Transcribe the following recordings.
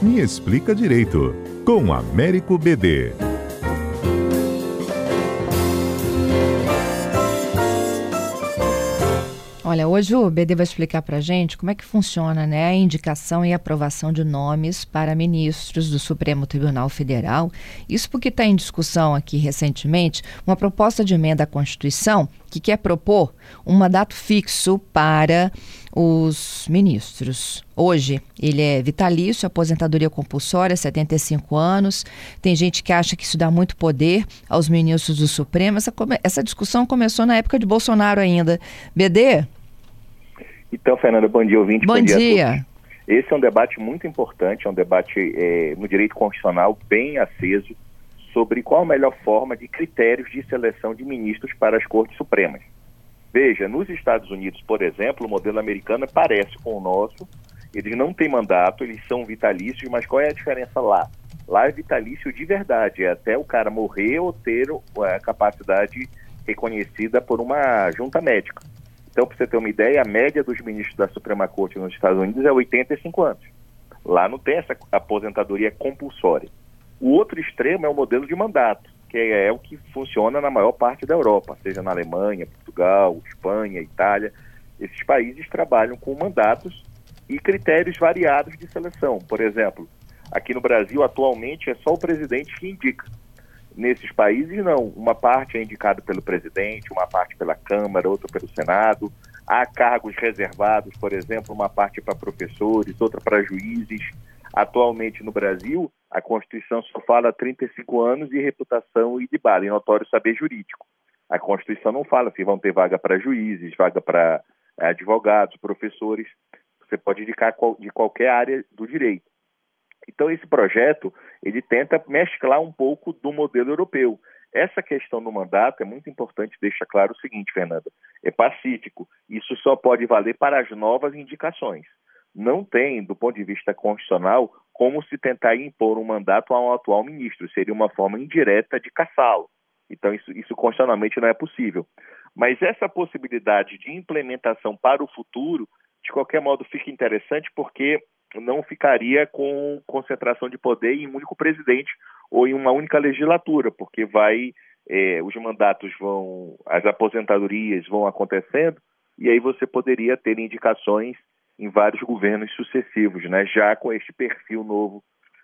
Me Explica Direito, com Américo BD. Olha, hoje o BD vai explicar para gente como é que funciona né, a indicação e aprovação de nomes para ministros do Supremo Tribunal Federal. Isso porque está em discussão aqui recentemente uma proposta de emenda à Constituição que quer propor um mandato fixo para os ministros. Hoje, ele é vitalício, aposentadoria compulsória, 75 anos. Tem gente que acha que isso dá muito poder aos ministros do Supremo. Essa, essa discussão começou na época de Bolsonaro ainda. BD, então, Fernanda, bom dia, ouvinte. Bom, bom dia. dia. Esse é um debate muito importante, é um debate é, no direito constitucional bem aceso sobre qual a melhor forma de critérios de seleção de ministros para as Cortes Supremas. Veja, nos Estados Unidos, por exemplo, o modelo americano parece com o nosso. Eles não têm mandato, eles são vitalícios, mas qual é a diferença lá? Lá é vitalício de verdade, é até o cara morrer ou ter a capacidade reconhecida por uma junta médica. Então, para você ter uma ideia, a média dos ministros da Suprema Corte nos Estados Unidos é 85 anos. Lá não tem essa aposentadoria compulsória. O outro extremo é o modelo de mandato, que é, o que funciona na maior parte da Europa, seja na Alemanha, Portugal, Espanha, Itália. Esses países trabalham com mandatos e critérios variados de seleção. Por exemplo, aqui no Brasil, atualmente, é só o presidente que indica. Nesses países, não. Uma parte é indicada pelo presidente, uma parte pela Câmara, outra pelo Senado. Há cargos reservados, por exemplo, uma parte para professores, outra para juízes. Atualmente no Brasil, a Constituição só fala 35 anos de reputação e de bala, em notório saber jurídico. A Constituição não fala se vão ter vaga para juízes, vaga para eh, advogados, professores. Você pode indicar de qualquer área do direito. Então esse projeto ele tenta mesclar um pouco do modelo europeu. Essa questão do mandato é muito importante deixar claro o seguinte, Fernanda, é pacífico. Isso só pode valer para as novas indicações. Não tem, do ponto de vista constitucional, como se tentar impor um mandato a um atual ministro. Seria uma forma indireta de caçá-lo. Então, isso, isso constitucionalmente não é possível. Mas essa possibilidade de implementação para o futuro, de qualquer modo, fica interessante porque não ficaria com concentração de poder em um único presidente ou em uma única legislatura, porque vai é, os mandatos vão, as aposentadorias vão acontecendo e aí você poderia ter indicações em vários governos sucessivos, né? Já com este perfil novo.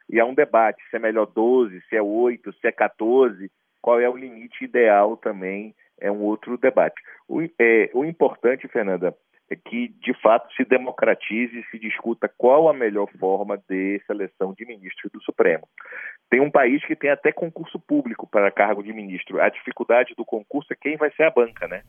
E há um debate se é melhor 12, se é 8, se é 14, qual é o limite ideal também, é um outro debate. O, é, o importante, Fernanda, é que, de fato, se democratize e se discuta qual a melhor forma de seleção de ministros do Supremo. Tem um país que tem até concurso público para cargo de ministro. A dificuldade do concurso é quem vai ser a banca, né?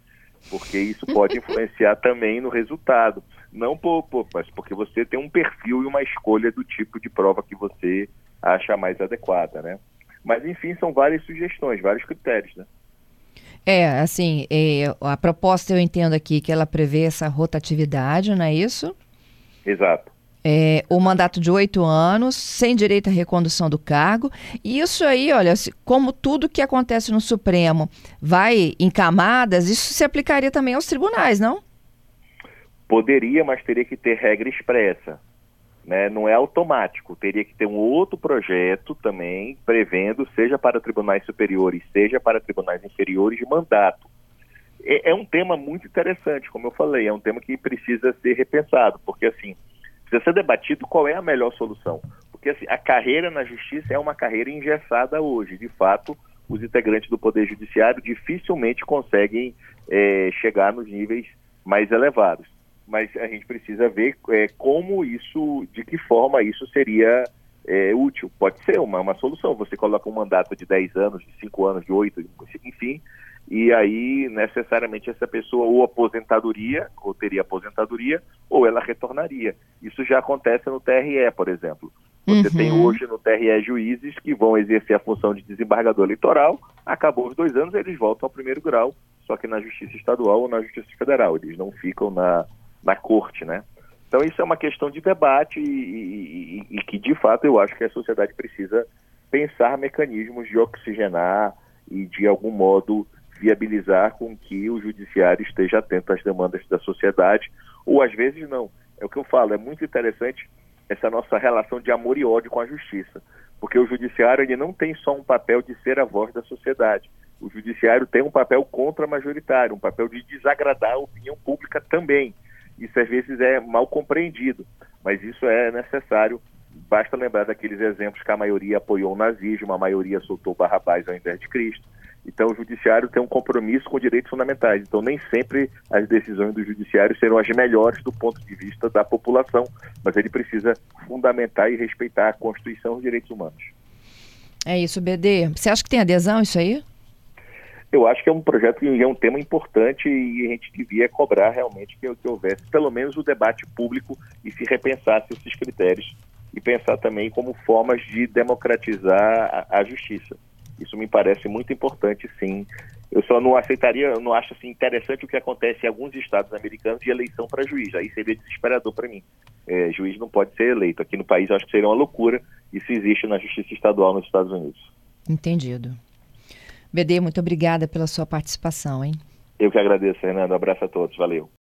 Porque isso pode influenciar também no resultado. Não por, por, mas porque você tem um perfil e uma escolha do tipo de prova que você acha mais adequada, né? Mas, enfim, são várias sugestões, vários critérios, né? É, assim, é, a proposta eu entendo aqui que ela prevê essa rotatividade, não é isso? Exato. É, o mandato de oito anos, sem direito à recondução do cargo. E isso aí, olha, como tudo que acontece no Supremo vai em camadas, isso se aplicaria também aos tribunais, não? Poderia, mas teria que ter regra expressa né, não é automático, teria que ter um outro projeto também prevendo, seja para tribunais superiores, seja para tribunais inferiores, de mandato. É, é, um tema muito interessante, como eu falei, é um tema que precisa ser repensado, porque assim, precisa ser debatido qual é a melhor solução. Porque assim, a carreira na justiça é uma carreira engessada hoje, de fato, os integrantes do Poder Judiciário dificilmente conseguem é, chegar nos níveis mais elevados mas a gente precisa ver é, como isso, de que forma isso seria é, útil. Pode ser uma, uma solução. Você coloca um mandato de 10 anos, de 5 anos, de 8, enfim, e aí necessariamente essa pessoa ou aposentadoria, ou teria aposentadoria, ou ela retornaria. Isso já acontece no TRE, por exemplo. Você uhum. tem hoje no TRE juízes que vão exercer a função de desembargador eleitoral, acabou os dois anos, eles voltam ao primeiro grau, só que na Justiça Estadual ou na Justiça Federal. Eles não ficam na, na corte, né? Então isso é uma questão de debate e, e, e, que de fato eu acho que a sociedade precisa pensar mecanismos de oxigenar e de algum modo viabilizar com que o judiciário esteja atento às demandas da sociedade ou às vezes não. É o que eu falo, é muito interessante essa nossa relação de amor e ódio com a justiça. Porque o judiciário ele não tem só um papel de ser a voz da sociedade. O judiciário tem um papel contra-majoritário, um papel de desagradar a opinião pública também. Isso às vezes é mal compreendido, mas isso é necessário. Basta lembrar daqueles exemplos que a maioria apoiou o nazismo, a maioria soltou Barrabás ao invés de Cristo. Então, o judiciário tem um compromisso com direitos fundamentais. Então, nem sempre as decisões do judiciário serão as melhores do ponto de vista da população, mas ele precisa fundamentar e respeitar a Constituição e os direitos humanos. É isso, BD. Você acha que tem adesão isso aí? Eu acho que é um projeto e é um tema importante e a gente devia cobrar realmente que, que houvesse pelo menos o debate público e se repensasse esses critérios e pensar também como formas de democratizar a, a justiça. Isso me parece muito importante, sim. Eu só não aceitaria, eu não acho assim interessante o que acontece em alguns estados americanos de eleição para juiz. Aí seria desesperador para mim. É, juiz não pode ser eleito. Aqui no país eu acho que seria uma loucura. Isso existe na justiça estadual nos Estados Unidos. Entendido. BD, muito obrigada pela sua participação, hein? Eu que agradeço, Fernando. Um abraço a todos. Valeu.